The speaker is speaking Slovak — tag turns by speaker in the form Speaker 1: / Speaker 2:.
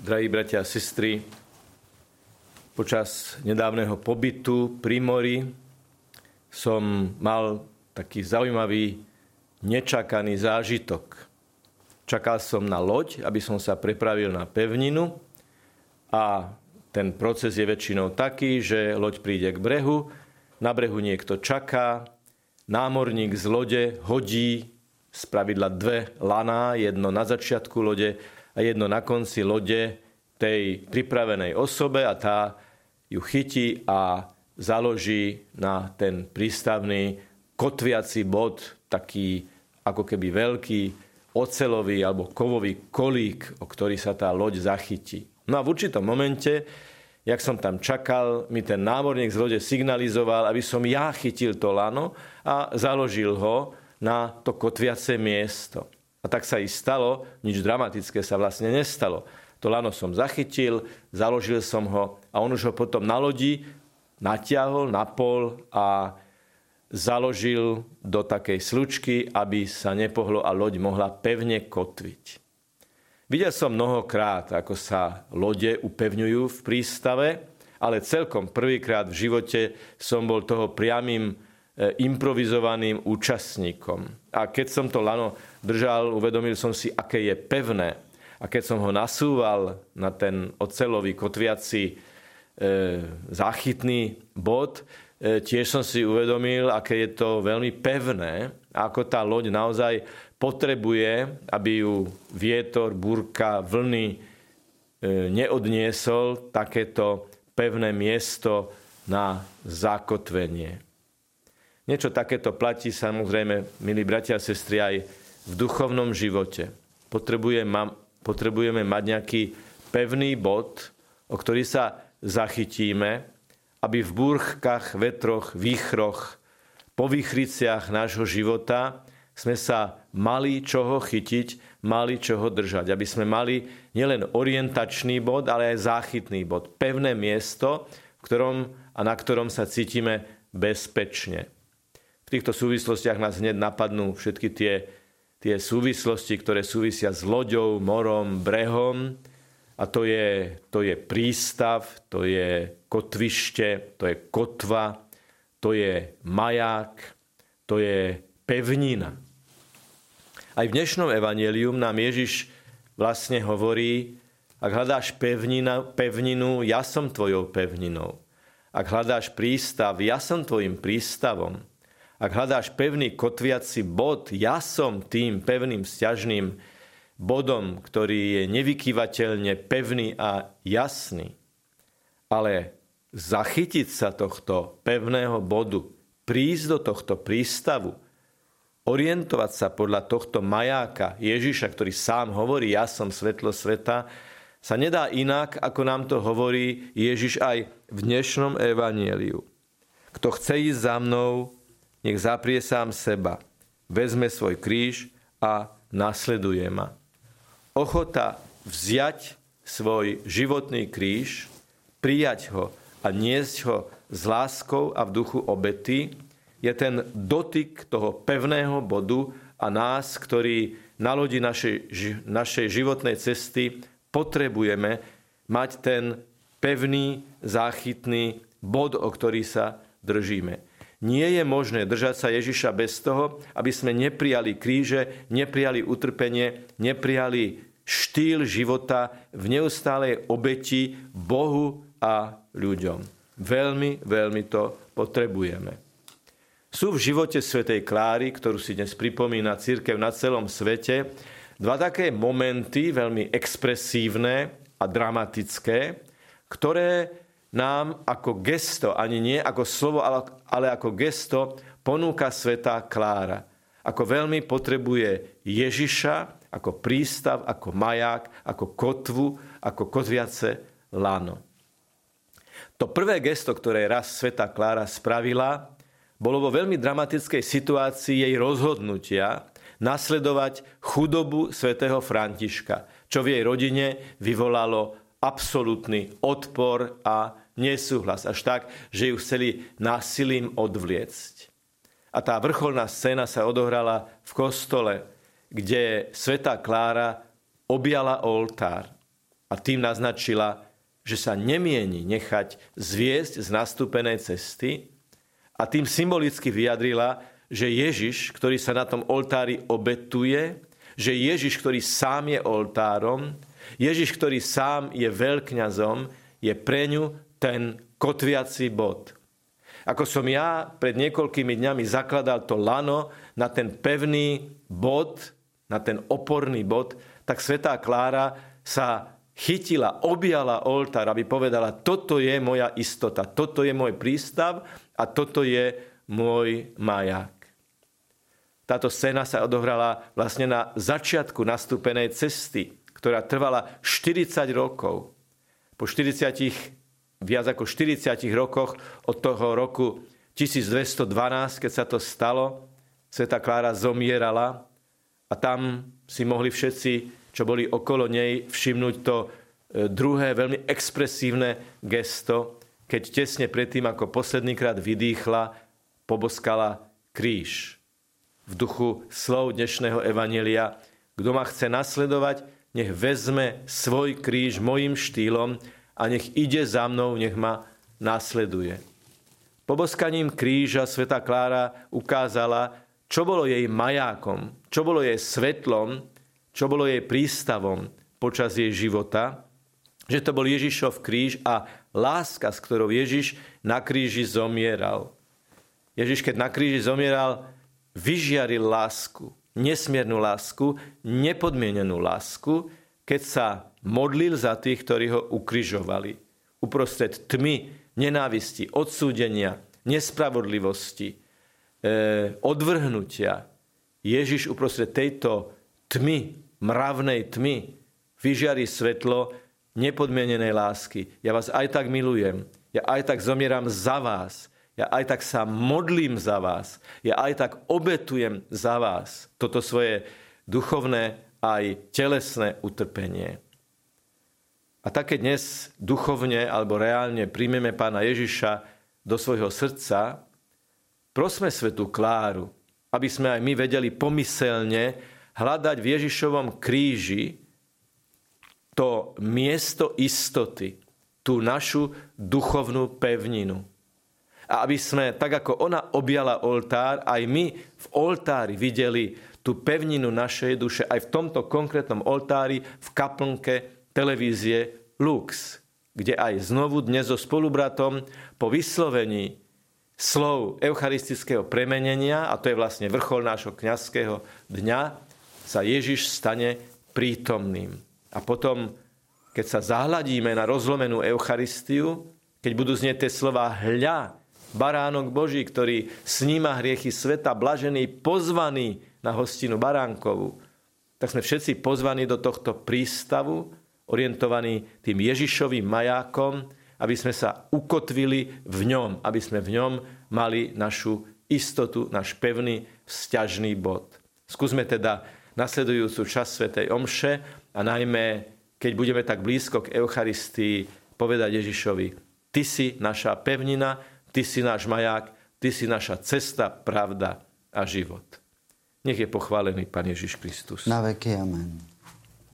Speaker 1: drahí bratia a sestry, počas nedávneho pobytu pri mori som mal taký zaujímavý, nečakaný zážitok. Čakal som na loď, aby som sa prepravil na pevninu a ten proces je väčšinou taký, že loď príde k brehu, na brehu niekto čaká, námorník z lode hodí z pravidla dve laná, jedno na začiatku lode a jedno na konci lode tej pripravenej osobe a tá ju chytí a založí na ten prístavný kotviaci bod, taký ako keby veľký ocelový alebo kovový kolík, o ktorý sa tá loď zachytí. No a v určitom momente, jak som tam čakal, mi ten námorník z lode signalizoval, aby som ja chytil to lano a založil ho na to kotviace miesto. A tak sa i stalo, nič dramatické sa vlastne nestalo. To lano som zachytil, založil som ho a on už ho potom na lodi natiahol na pol a založil do takej slučky, aby sa nepohlo a loď mohla pevne kotviť. Videl som mnohokrát, ako sa lode upevňujú v prístave, ale celkom prvýkrát v živote som bol toho priamým improvizovaným účastníkom. A keď som to lano držal, uvedomil som si, aké je pevné. A keď som ho nasúval na ten ocelový kotviaci e, záchytný bod, e, tiež som si uvedomil, aké je to veľmi pevné, ako tá loď naozaj potrebuje, aby ju vietor, búrka, vlny e, neodniesol takéto pevné miesto na zakotvenie. Niečo takéto platí samozrejme, milí bratia a sestry, aj v duchovnom živote. Potrebujeme, potrebujeme mať nejaký pevný bod, o ktorý sa zachytíme, aby v búrkach, vetroch, výchroch, po výchriciach nášho života sme sa mali čoho chytiť, mali čoho držať. Aby sme mali nielen orientačný bod, ale aj záchytný bod. Pevné miesto, v ktorom a na ktorom sa cítime bezpečne. V týchto súvislostiach nás hneď napadnú všetky tie, tie súvislosti, ktoré súvisia s loďou, morom, brehom. A to je, to je prístav, to je kotvište, to je kotva, to je maják, to je pevnina. Aj v dnešnom evanelium nám Ježiš vlastne hovorí, ak hľadáš pevnina, pevninu, ja som tvojou pevninou. Ak hľadáš prístav, ja som tvojim prístavom. Ak hľadáš pevný kotviaci bod, ja som tým pevným vzťažným bodom, ktorý je nevykývateľne pevný a jasný. Ale zachytiť sa tohto pevného bodu, prísť do tohto prístavu, orientovať sa podľa tohto majáka Ježiša, ktorý sám hovorí, ja som svetlo sveta, sa nedá inak, ako nám to hovorí Ježiš aj v dnešnom evanieliu. Kto chce ísť za mnou, nech zaprie sám seba, vezme svoj kríž a nasleduje ma. Ochota vziať svoj životný kríž, prijať ho a niesť ho s láskou a v duchu obety, je ten dotyk toho pevného bodu a nás, ktorí na lodi našej, našej životnej cesty potrebujeme mať ten pevný, záchytný bod, o ktorý sa držíme. Nie je možné držať sa Ježiša bez toho, aby sme neprijali kríže, neprijali utrpenie, neprijali štýl života v neustálej obeti Bohu a ľuďom. Veľmi, veľmi to potrebujeme. Sú v živote svätej Kláry, ktorú si dnes pripomína církev na celom svete, dva také momenty, veľmi expresívne a dramatické, ktoré nám ako gesto, ani nie ako slovo, ale ako gesto ponúka sveta Klára. Ako veľmi potrebuje Ježiša ako prístav, ako maják, ako kotvu, ako kotviace lano. To prvé gesto, ktoré raz sveta Klára spravila, bolo vo veľmi dramatickej situácii jej rozhodnutia nasledovať chudobu svätého Františka, čo v jej rodine vyvolalo absolútny odpor a nesúhlas. Až tak, že ju chceli násilím odvliecť. A tá vrcholná scéna sa odohrala v kostole, kde sveta Klára objala oltár. a tým naznačila, že sa nemieni nechať zviesť z nastúpenej cesty a tým symbolicky vyjadrila, že Ježiš, ktorý sa na tom oltári obetuje, že Ježiš, ktorý sám je oltárom, Ježiš, ktorý sám je veľkňazom, je pre ňu ten kotviaci bod. Ako som ja pred niekoľkými dňami zakladal to lano na ten pevný bod, na ten oporný bod, tak svetá Klára sa chytila, objala oltár, aby povedala, toto je moja istota, toto je môj prístav a toto je môj maják. Táto scéna sa odohrala vlastne na začiatku nastúpenej cesty, ktorá trvala 40 rokov. Po 40, viac ako 40 rokoch od toho roku 1212, keď sa to stalo, Sveta Klára zomierala a tam si mohli všetci, čo boli okolo nej, všimnúť to e, druhé veľmi expresívne gesto, keď tesne predtým, ako poslednýkrát vydýchla, poboskala kríž v duchu slov dnešného evanelia. Kto ma chce nasledovať, nech vezme svoj kríž mojim štýlom a nech ide za mnou, nech ma nasleduje. Poboskaním kríža sveta Klára ukázala, čo bolo jej majákom, čo bolo jej svetlom, čo bolo jej prístavom počas jej života, že to bol Ježišov kríž a láska, s ktorou Ježiš na kríži zomieral. Ježiš, keď na kríži zomieral, vyžiaril lásku, nesmiernu lásku, nepodmienenú lásku, keď sa modlil za tých, ktorí ho ukrižovali. Uprostred tmy, nenávisti, odsúdenia, nespravodlivosti, e, odvrhnutia. Ježiš uprostred tejto tmy, mravnej tmy, vyžiari svetlo nepodmienenej lásky. Ja vás aj tak milujem. Ja aj tak zomieram za vás. Ja aj tak sa modlím za vás. Ja aj tak obetujem za vás toto svoje duchovné aj telesné utrpenie. A také dnes duchovne alebo reálne príjmeme pána Ježiša do svojho srdca, prosme svetu Kláru, aby sme aj my vedeli pomyselne hľadať v Ježišovom kríži to miesto istoty, tú našu duchovnú pevninu a aby sme, tak ako ona objala oltár, aj my v oltári videli tú pevninu našej duše, aj v tomto konkrétnom oltári v kaplnke televízie Lux, kde aj znovu dnes so spolubratom po vyslovení slov eucharistického premenenia, a to je vlastne vrchol nášho kňazského dňa, sa Ježiš stane prítomným. A potom, keď sa zahľadíme na rozlomenú Eucharistiu, keď budú znieť tie slova hľa, baránok Boží, ktorý sníma hriechy sveta, blažený, pozvaný na hostinu baránkovú, tak sme všetci pozvaní do tohto prístavu, orientovaní tým Ježišovým majákom, aby sme sa ukotvili v ňom, aby sme v ňom mali našu istotu, náš pevný vzťažný bod. Skúsme teda nasledujúcu časť Svetej Omše a najmä, keď budeme tak blízko k Eucharistii, povedať Ježišovi, Ty si naša pevnina, Ty si náš maják, Ty si naša cesta, pravda a život. Nech je pochválený Pán Ježiš Kristus.
Speaker 2: Na veky amen.